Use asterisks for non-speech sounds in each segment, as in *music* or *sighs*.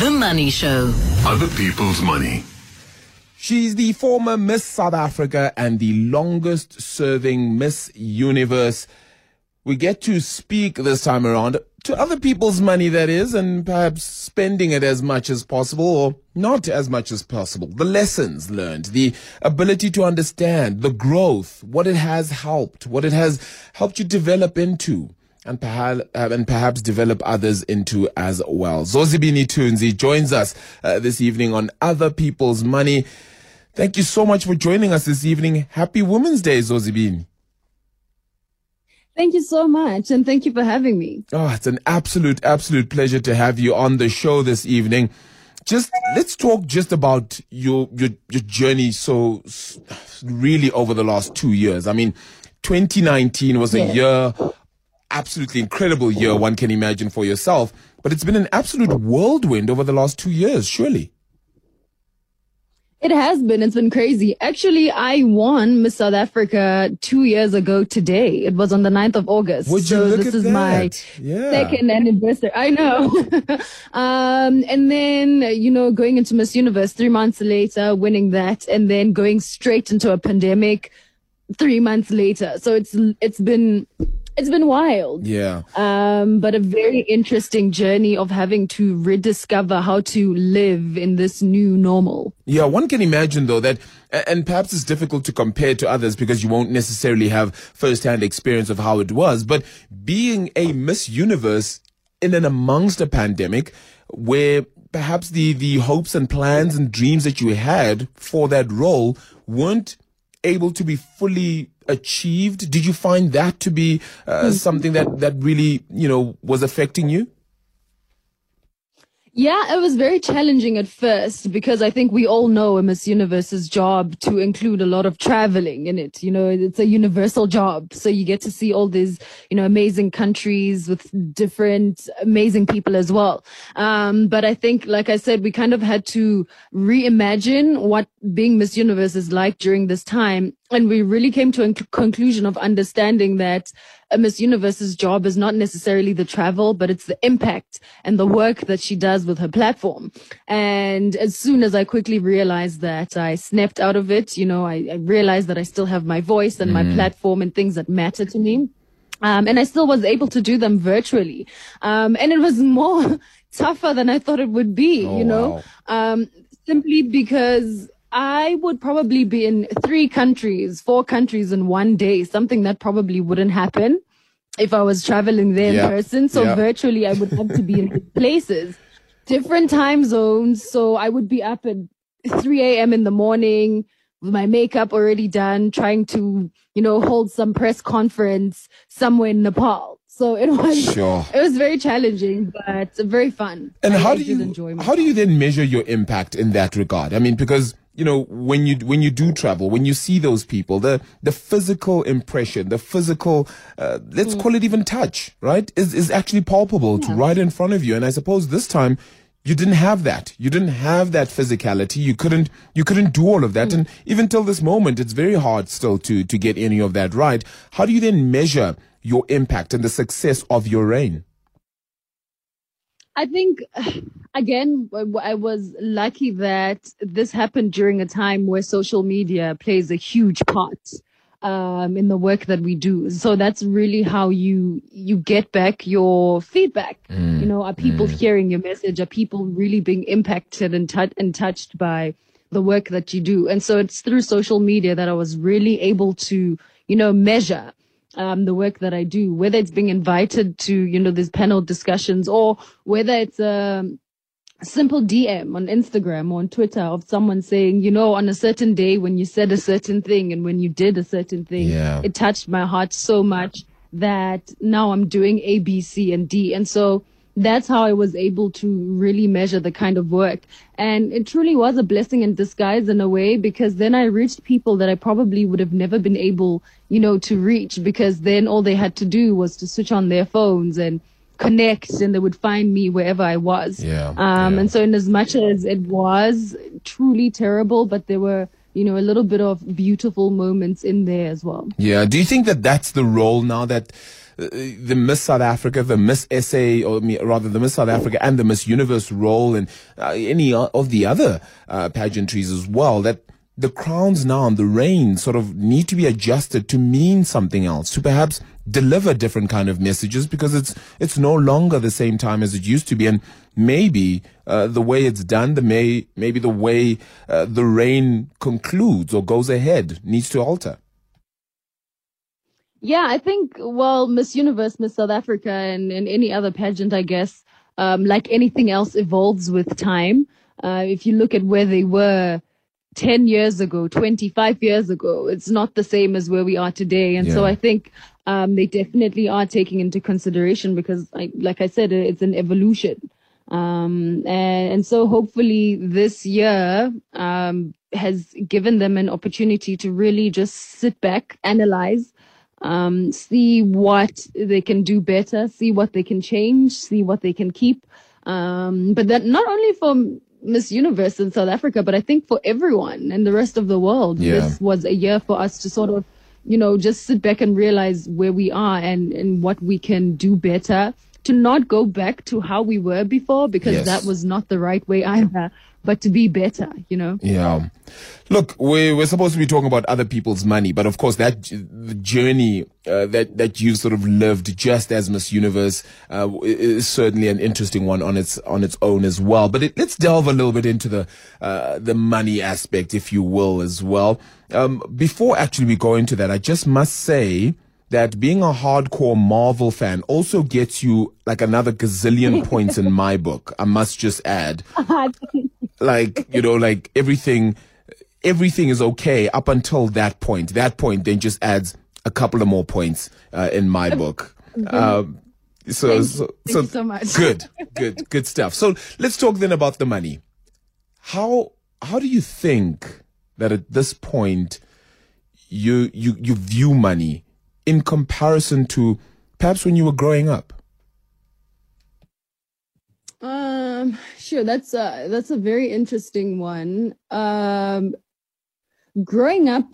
The Money Show. Other people's money. She's the former Miss South Africa and the longest serving Miss Universe. We get to speak this time around to other people's money, that is, and perhaps spending it as much as possible or not as much as possible. The lessons learned, the ability to understand, the growth, what it has helped, what it has helped you develop into and perhaps, and perhaps develop others into as well. Zozibini Tunzi joins us uh, this evening on Other People's Money. Thank you so much for joining us this evening. Happy Women's Day, Zozibini. Thank you so much, and thank you for having me. Oh, it's an absolute, absolute pleasure to have you on the show this evening. Just let's talk just about your your your journey. So, really, over the last two years. I mean, 2019 was a yeah. year, absolutely incredible year. One can imagine for yourself, but it's been an absolute whirlwind over the last two years. Surely. It has been. It's been crazy. Actually, I won Miss South Africa two years ago today. It was on the 9th of August. Would you so look this at is that? my yeah. second anniversary. I know. *laughs* um, and then, you know, going into Miss Universe three months later, winning that, and then going straight into a pandemic three months later. So it's it's been it's been wild. Yeah. Um, but a very interesting journey of having to rediscover how to live in this new normal. Yeah, one can imagine though that, and perhaps it's difficult to compare to others because you won't necessarily have first-hand experience of how it was, but being a Miss Universe in and amongst a pandemic where perhaps the, the hopes and plans and dreams that you had for that role weren't able to be fully achieved? Did you find that to be uh, something that, that really, you know, was affecting you? Yeah, it was very challenging at first because I think we all know a Miss Universe's job to include a lot of traveling in it. You know, it's a universal job. So you get to see all these, you know, amazing countries with different amazing people as well. Um, but I think, like I said, we kind of had to reimagine what being Miss Universe is like during this time. And we really came to a conclusion of understanding that a Miss Universe's job is not necessarily the travel, but it's the impact and the work that she does with her platform. And as soon as I quickly realized that, I snapped out of it. You know, I, I realized that I still have my voice and mm. my platform and things that matter to me. Um, and I still was able to do them virtually. Um, and it was *laughs* more tougher than I thought it would be, oh, you know, wow. um, simply because I would probably be in three countries, four countries in one day, something that probably wouldn't happen if I was traveling there yeah. in person. So yeah. virtually I would have to be in places, different time zones. So I would be up at 3 a.m. in the morning with my makeup already done, trying to, you know, hold some press conference somewhere in Nepal. So it was sure. it was very challenging, but very fun. And I, how do you how do you then measure your impact in that regard? I mean, because you know when you when you do travel when you see those people the the physical impression the physical uh, let's mm. call it even touch right is is actually palpable yeah. right in front of you and i suppose this time you didn't have that you didn't have that physicality you couldn't you couldn't do all of that mm. and even till this moment it's very hard still to to get any of that right how do you then measure your impact and the success of your reign I think, again, I was lucky that this happened during a time where social media plays a huge part um, in the work that we do. So that's really how you you get back your feedback. Mm. You know, are people mm. hearing your message? Are people really being impacted and, t- and touched by the work that you do? And so it's through social media that I was really able to, you know, measure um, the work that I do, whether it's being invited to, you know, these panel discussions or whether it's a simple DM on Instagram or on Twitter of someone saying, you know, on a certain day when you said a certain thing and when you did a certain thing, yeah. it touched my heart so much that now I'm doing A, B, C, and D. And so that's how I was able to really measure the kind of work. And it truly was a blessing in disguise in a way because then I reached people that I probably would have never been able, you know, to reach because then all they had to do was to switch on their phones and connect and they would find me wherever I was. Yeah. Um, yeah. and so in as much as it was truly terrible, but there were, you know, a little bit of beautiful moments in there as well. Yeah. Do you think that that's the role now that the Miss South Africa, the Miss SA, or rather the Miss South Africa and the Miss Universe role and uh, any of the other uh, pageantries as well, that the crowns now and the reign sort of need to be adjusted to mean something else, to perhaps deliver different kind of messages because it's it's no longer the same time as it used to be, and maybe uh, the way it's done, the may maybe the way uh, the reign concludes or goes ahead needs to alter. Yeah, I think well, Miss Universe, Miss South Africa, and, and any other pageant, I guess, um, like anything else, evolves with time. Uh, if you look at where they were 10 years ago, 25 years ago. It's not the same as where we are today. And yeah. so I think um, they definitely are taking into consideration because, I, like I said, it's an evolution. Um, and, and, so hopefully this year um, has given them an opportunity to really just sit back, analyze, um, see what they can do better, see what they can change, see what they can keep. Um, but that not only for Miss Universe in South Africa, but I think for everyone and the rest of the world, yeah. this was a year for us to sort of, you know, just sit back and realize where we are and, and what we can do better to not go back to how we were before because yes. that was not the right way either but to be better, you know? Yeah. Look, we, we're supposed to be talking about other people's money, but of course that the journey uh, that, that you've sort of lived just as Miss Universe uh, is certainly an interesting one on its, on its own as well. But it, let's delve a little bit into the, uh, the money aspect, if you will, as well. Um, before actually we go into that, I just must say, that being a hardcore Marvel fan also gets you like another gazillion *laughs* points in my book. I must just add. *laughs* like, you know, like everything, everything is okay up until that point. That point then just adds a couple of more points uh, in my book. Um, so, Thank so, so, so much. good, *laughs* good, good stuff. So let's talk then about the money. How, how do you think that at this point you, you, you view money in comparison to perhaps when you were growing up? Um, sure. That's a that's a very interesting one. Um, growing up,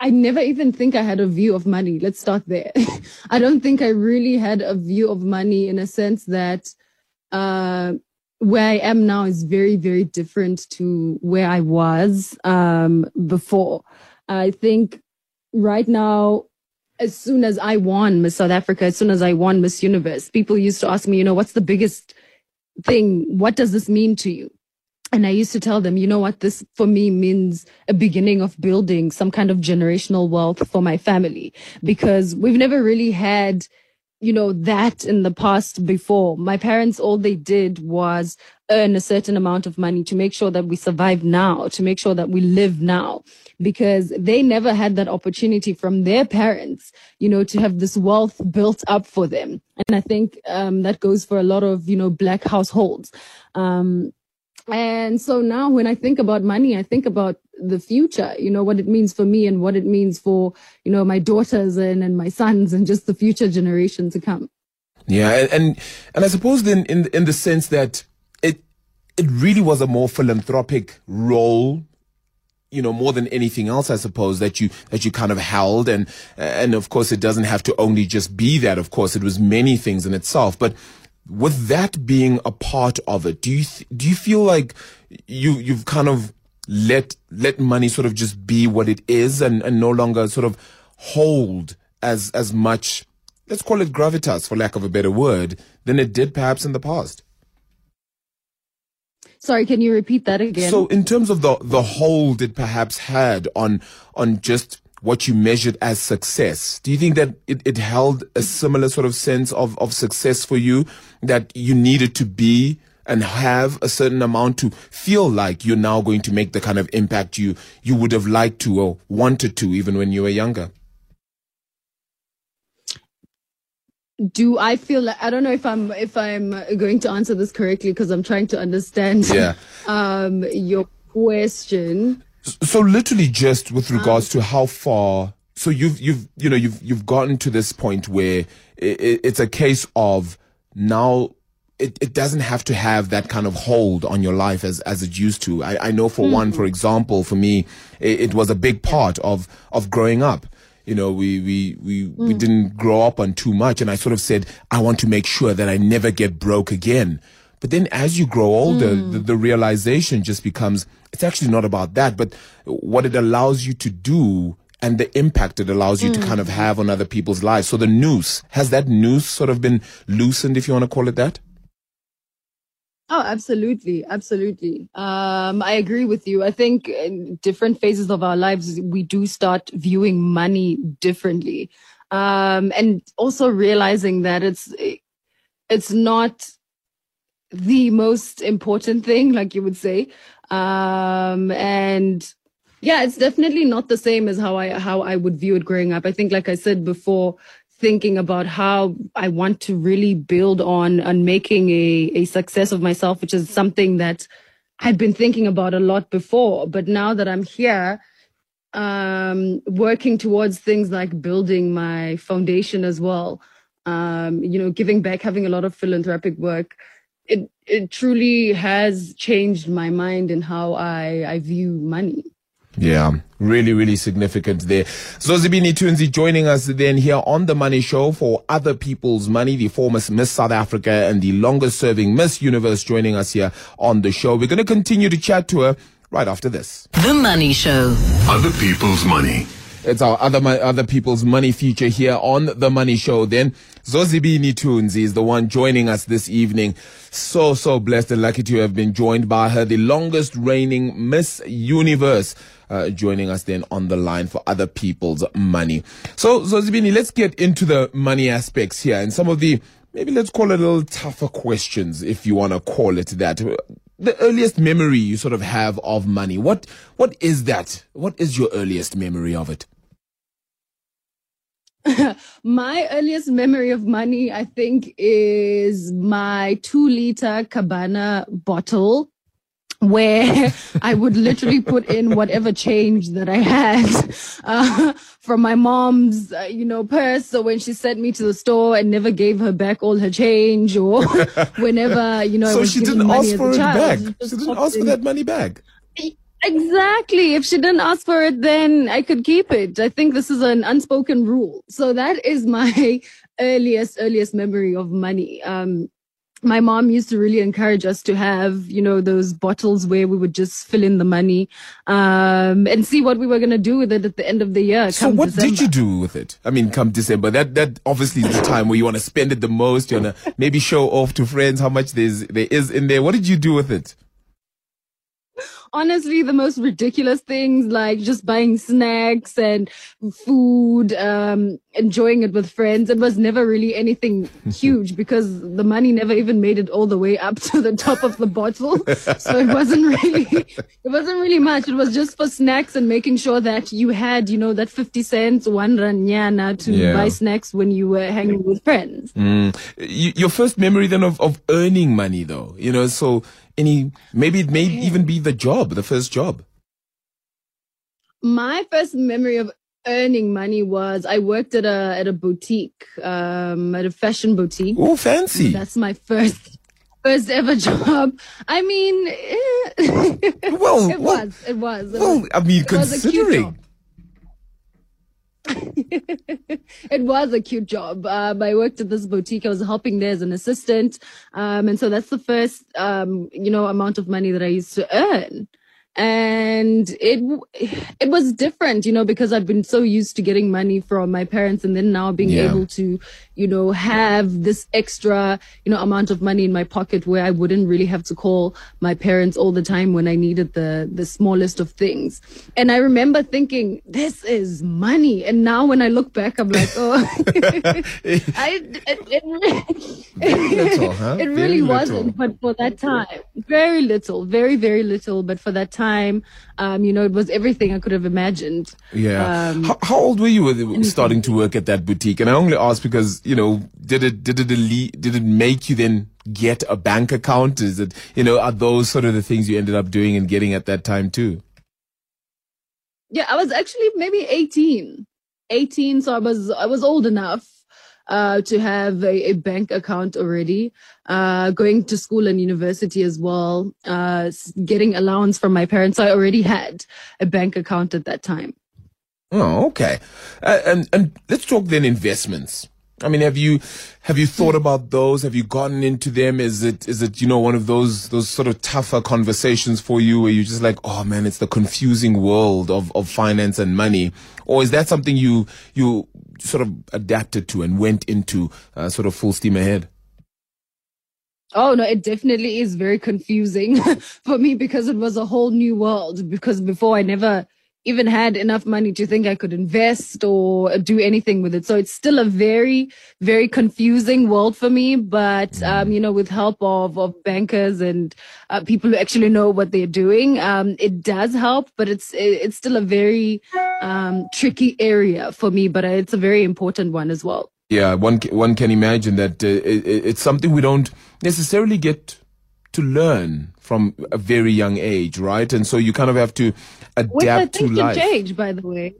I never even think I had a view of money. Let's start there. *laughs* I don't think I really had a view of money in a sense that uh, where I am now is very, very different to where I was um, before. I think right now as soon as I won Miss South Africa, as soon as I won Miss Universe, people used to ask me, you know, what's the biggest thing? What does this mean to you? And I used to tell them, you know what, this for me means a beginning of building some kind of generational wealth for my family because we've never really had, you know, that in the past before. My parents, all they did was earn a certain amount of money to make sure that we survive now, to make sure that we live now because they never had that opportunity from their parents, you know, to have this wealth built up for them. And I think um, that goes for a lot of, you know, black households. Um, and so now when I think about money, I think about the future, you know, what it means for me and what it means for, you know, my daughters and, and my sons and just the future generation to come. Yeah. And, and I suppose then in, in the sense that it, it really was a more philanthropic role you know more than anything else i suppose that you that you kind of held and and of course it doesn't have to only just be that of course it was many things in itself but with that being a part of it do you th- do you feel like you you've kind of let let money sort of just be what it is and and no longer sort of hold as as much let's call it gravitas for lack of a better word than it did perhaps in the past Sorry, can you repeat that again? So, in terms of the the hold it perhaps had on on just what you measured as success, do you think that it, it held a similar sort of sense of of success for you that you needed to be and have a certain amount to feel like you're now going to make the kind of impact you you would have liked to or wanted to even when you were younger? do I feel like I don't know if I'm if I'm going to answer this correctly because I'm trying to understand yeah. *laughs* um your question. So literally just with regards um, to how far so you've you've you know you've you've gotten to this point where it, it's a case of now it, it doesn't have to have that kind of hold on your life as, as it used to. I, I know for mm-hmm. one, for example, for me, it, it was a big part of, of growing up you know, we, we, we, we mm. didn't grow up on too much. And I sort of said, I want to make sure that I never get broke again. But then as you grow older, mm. the, the realization just becomes, it's actually not about that, but what it allows you to do and the impact it allows you to kind of mm. have on other people's lives. So the noose, has that noose sort of been loosened, if you want to call it that? Oh, absolutely. Absolutely. Um, I agree with you. I think in different phases of our lives, we do start viewing money differently. Um, and also realizing that it's, it's not the most important thing, like you would say. Um, and yeah, it's definitely not the same as how I, how I would view it growing up. I think, like I said before, thinking about how I want to really build on and making a, a success of myself, which is something that I'd been thinking about a lot before. But now that I'm here, um, working towards things like building my foundation as well, um, you know, giving back, having a lot of philanthropic work, it it truly has changed my mind and how I, I view money. Yeah, really, really significant there. Zozibini Tunzi joining us then here on The Money Show for Other People's Money, the former Miss South Africa and the longest serving Miss Universe joining us here on the show. We're going to continue to chat to her right after this. The Money Show. Other people's money. It's our other other people's money feature here on the Money Show. Then Zozibini Tunzi is the one joining us this evening. So so blessed and lucky to have been joined by her, the longest reigning Miss Universe. Uh, joining us then on the line for other people's money. So Zozibini, let's get into the money aspects here and some of the maybe let's call it a little tougher questions, if you want to call it that. The earliest memory you sort of have of money. What what is that? What is your earliest memory of it? *laughs* my earliest memory of money, I think, is my two liter cabana bottle where *laughs* I would literally put in whatever change that I had *laughs* uh, from my mom's, uh, you know, purse. So when she sent me to the store and never gave her back all her change, or whenever you know, so was she didn't ask as for it child, back. She didn't ask for that money back. Exactly. If she didn't ask for it, then I could keep it. I think this is an unspoken rule. So that is my *laughs* earliest, earliest memory of money. Um, my mom used to really encourage us to have, you know, those bottles where we would just fill in the money, um, and see what we were going to do with it at the end of the year. So what did you do with it? I mean, come December, that that obviously is the time where you want to spend it the most. You want to maybe show off to friends how much there's there is in there. What did you do with it? Honestly the most ridiculous things like just buying snacks and food um enjoying it with friends. It was never really anything *laughs* huge because the money never even made it all the way up *laughs* to the top of the bottle. So it wasn't really it wasn't really much. It was just for snacks and making sure that you had you know that 50 cents one ranyana to Yeah. buy snacks when you were hanging with friends. You, your first memory then of, of earning money though, you know, so any, maybe it may even be the job, the first job. my first memory of earning money was I worked at a at a boutique, um, at a fashion boutique. Oh, fancy. That's my first first ever *laughs* job. I mean, eh, *laughs* Well, it well, was, it was. It well, was, I mean, it was a cute considering. *laughs* it was a cute job. Um, I worked at this boutique. I was helping there as an assistant, um, and so that's the first, um, you know, amount of money that I used to earn. And it it was different, you know, because I've been so used to getting money from my parents, and then now being Yeah. able to, you know, have this extra, you know, amount of money in my pocket where I wouldn't really have to call my parents all the time when I needed the the smallest of things. And I remember thinking, this is money. And now when I look back, I'm like, oh, *laughs* I, it, it, little, huh? *laughs* it really wasn't. But for that time, very little, very, very little. But for that time, um, you know, it was everything I could have imagined. Yeah. Um, how, how old were you starting to work at that boutique? And I only ask because you know, did it did it did it make you then get a bank account? Is it you know are those sort of the things you ended up doing and getting at that time too? Yeah, I was actually maybe 18. 18, so I was I was old enough uh to have a, a bank account already. Uh going to school and university as well. Uh getting allowance from my parents. So I already had a bank account at that time. Oh, okay. And and let's talk then investments. I mean, have you have you thought about those? Have you gotten into them? Is it is it you know one of those those sort of tougher conversations for you where you're just like, oh man, it's the confusing world of of finance and money, or is that something you you sort of adapted to and went into uh, sort of full steam ahead? Oh no, it definitely is very confusing *laughs* for me because it was a whole new world. Because before I never even had enough money to think I could invest or do anything with it. So it's still a very, very confusing world for me. But, um, you know, with help of, of bankers and uh, people who actually know what they're doing, um, it does help, but it's, it's still a very, um, tricky area for me, but it's a very important one as well. Yeah, one one can imagine that uh, it, it's something we don't necessarily get to learn from a very young age, right? And so you kind of have to adapt which I think to should life. change, by the way.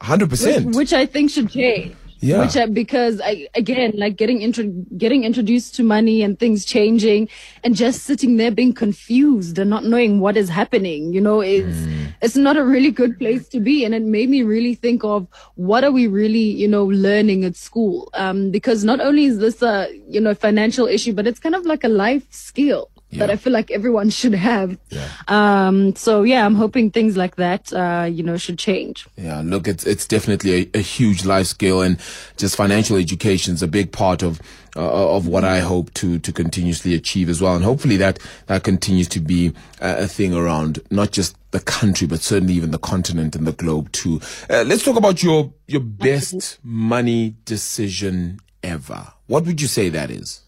Hundred Which, percent. which I think should change. Yeah. Which I, because I, again, like getting intro, getting introduced to money and things changing and just sitting there being confused and not knowing what is happening, you know, it's, Mm. it's not a really good place to be. And it made me really think of what are we really, you know, learning at school? Um, because not only is this a, you know, financial issue, but it's kind of like a life skill. That I feel like everyone should have. Yeah. Um, so yeah, I'm hoping things like that, uh, you know, should change. Yeah, look, it's it's definitely a, a huge life skill, and just financial education is a big part of uh, of what I hope to to continuously achieve as well, and hopefully that that continues to be a, a thing around not just the country, but certainly even the continent and the globe too. Uh, let's talk about your your best money decision ever. What would you say that is?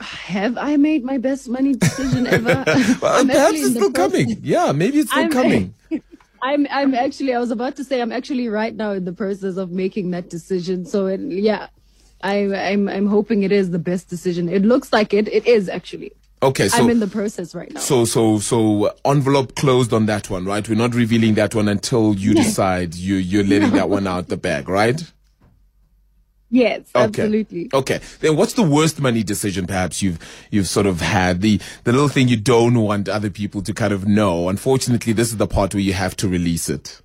Have I made my best money decision ever? *laughs* Well, perhaps it's still coming. Yeah, maybe it's still I'm- coming. *laughs* I'm I'm actually I was about to say I'm actually right now in the process of making that decision. So it, yeah, I I'm I'm hoping it is the best decision. It looks like it. It is actually. Okay, so I'm in the process right now. So, so, so uh, envelope closed on that one, right? We're not revealing that one until you decide you, you're letting that one out the bag, right? *laughs* yes, Okay. absolutely. Okay. Then what's the worst money decision perhaps you've, you've sort of had? The, the little thing you don't want other people to kind of know. Unfortunately, this is the part where you have to release it.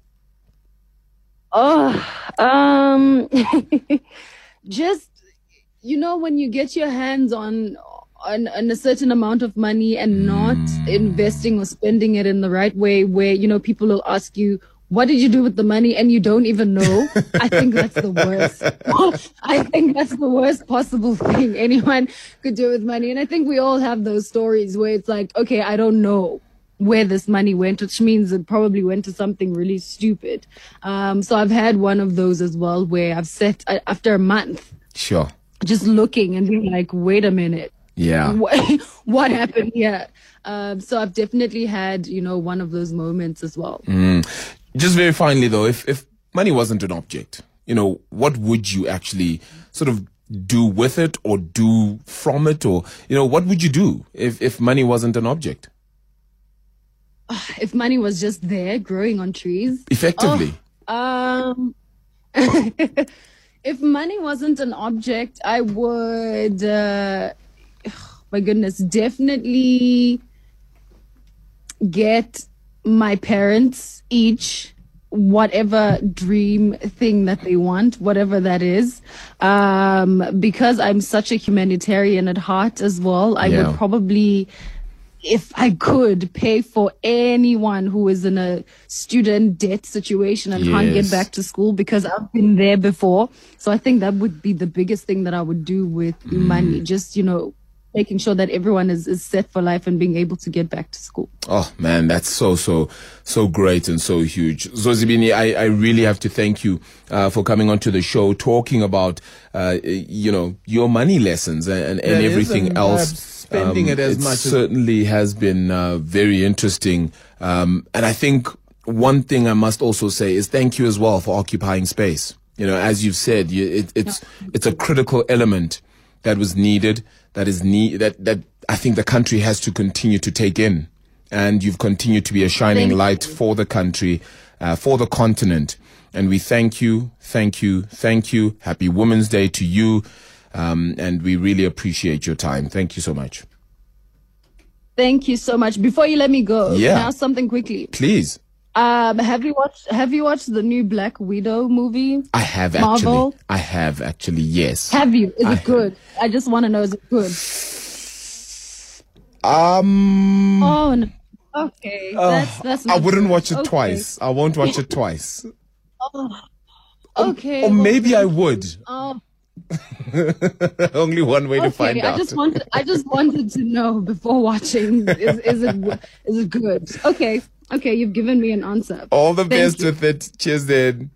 Oh, um, *laughs* just you know when you get your hands on on, on a certain amount of money and not investing or spending it in the right way, where you know people will ask you. What did you do with the money? And you don't even know. I think that's the worst. *laughs* I think that's the worst possible thing anyone could do with money. And I think we all have those stories where it's like, okay, I don't know where this money went, which means it probably went to something really stupid. Um, so I've had one of those as well, where I've sat uh, after a month Sure. just looking and being like, wait a minute, Yeah. *laughs* what, what happened here? Um, so I've definitely had, you know, one of those moments as well. Just very finally though, if, if money wasn't an object, you know, what would you actually sort of do with it or do from it or, you know, what would you do if, if money wasn't an object? *sighs* If money was just there growing on trees, Effectively. Um, *laughs* if money wasn't an object, I would. Uh, *sighs* my goodness, definitely get my parents each whatever dream thing that they want, whatever that is. Um, because I'm such a humanitarian at heart as well, I Yeah. would probably if I could pay for anyone who is in a student debt situation and can't get back to school because I've been there before. So I think that would be the biggest thing that I would do with Mm. money. Just, you know, making sure that everyone is, is set for life and being able to get back to school. Oh man, that's so so so great and so huge. Zozibini, I, I really have to thank you uh, for coming onto the show, talking about uh, you know your money lessons and, and, and That is, everything uh, else. and Um, perhaps spending it as much as- certainly has been uh, very interesting. Um, and I think one thing I must also say is thank you as well for occupying space. You know, as you've said, you, it, it's it's a critical element that was needed. That is need that that I think the country has to continue to take in. And you've continued to be a shining light for the country, uh, for the continent. And we thank you, thank you, thank you. Happy Women's Day to you. Um, and we really appreciate your time. Thank you so much. Thank you so much. Before you let me go, Yeah. now something quickly. Please. Um, have you watched Have you watched the new Black Widow movie? I have Marvel? actually. I have actually. Yes. Have you? Is I it good? I just want to know, is it good? Um. Oh, no. okay. That's that's. I wouldn't good. watch it Okay. twice. I won't watch it twice. Okay. Or well, maybe I would. Oh, *laughs* Only one way to find okay. I out. just wanted. I just wanted to know before watching. Is is it is it good? Okay. Okay. You've given me an answer. All the Thank best you. with it. Cheers, then.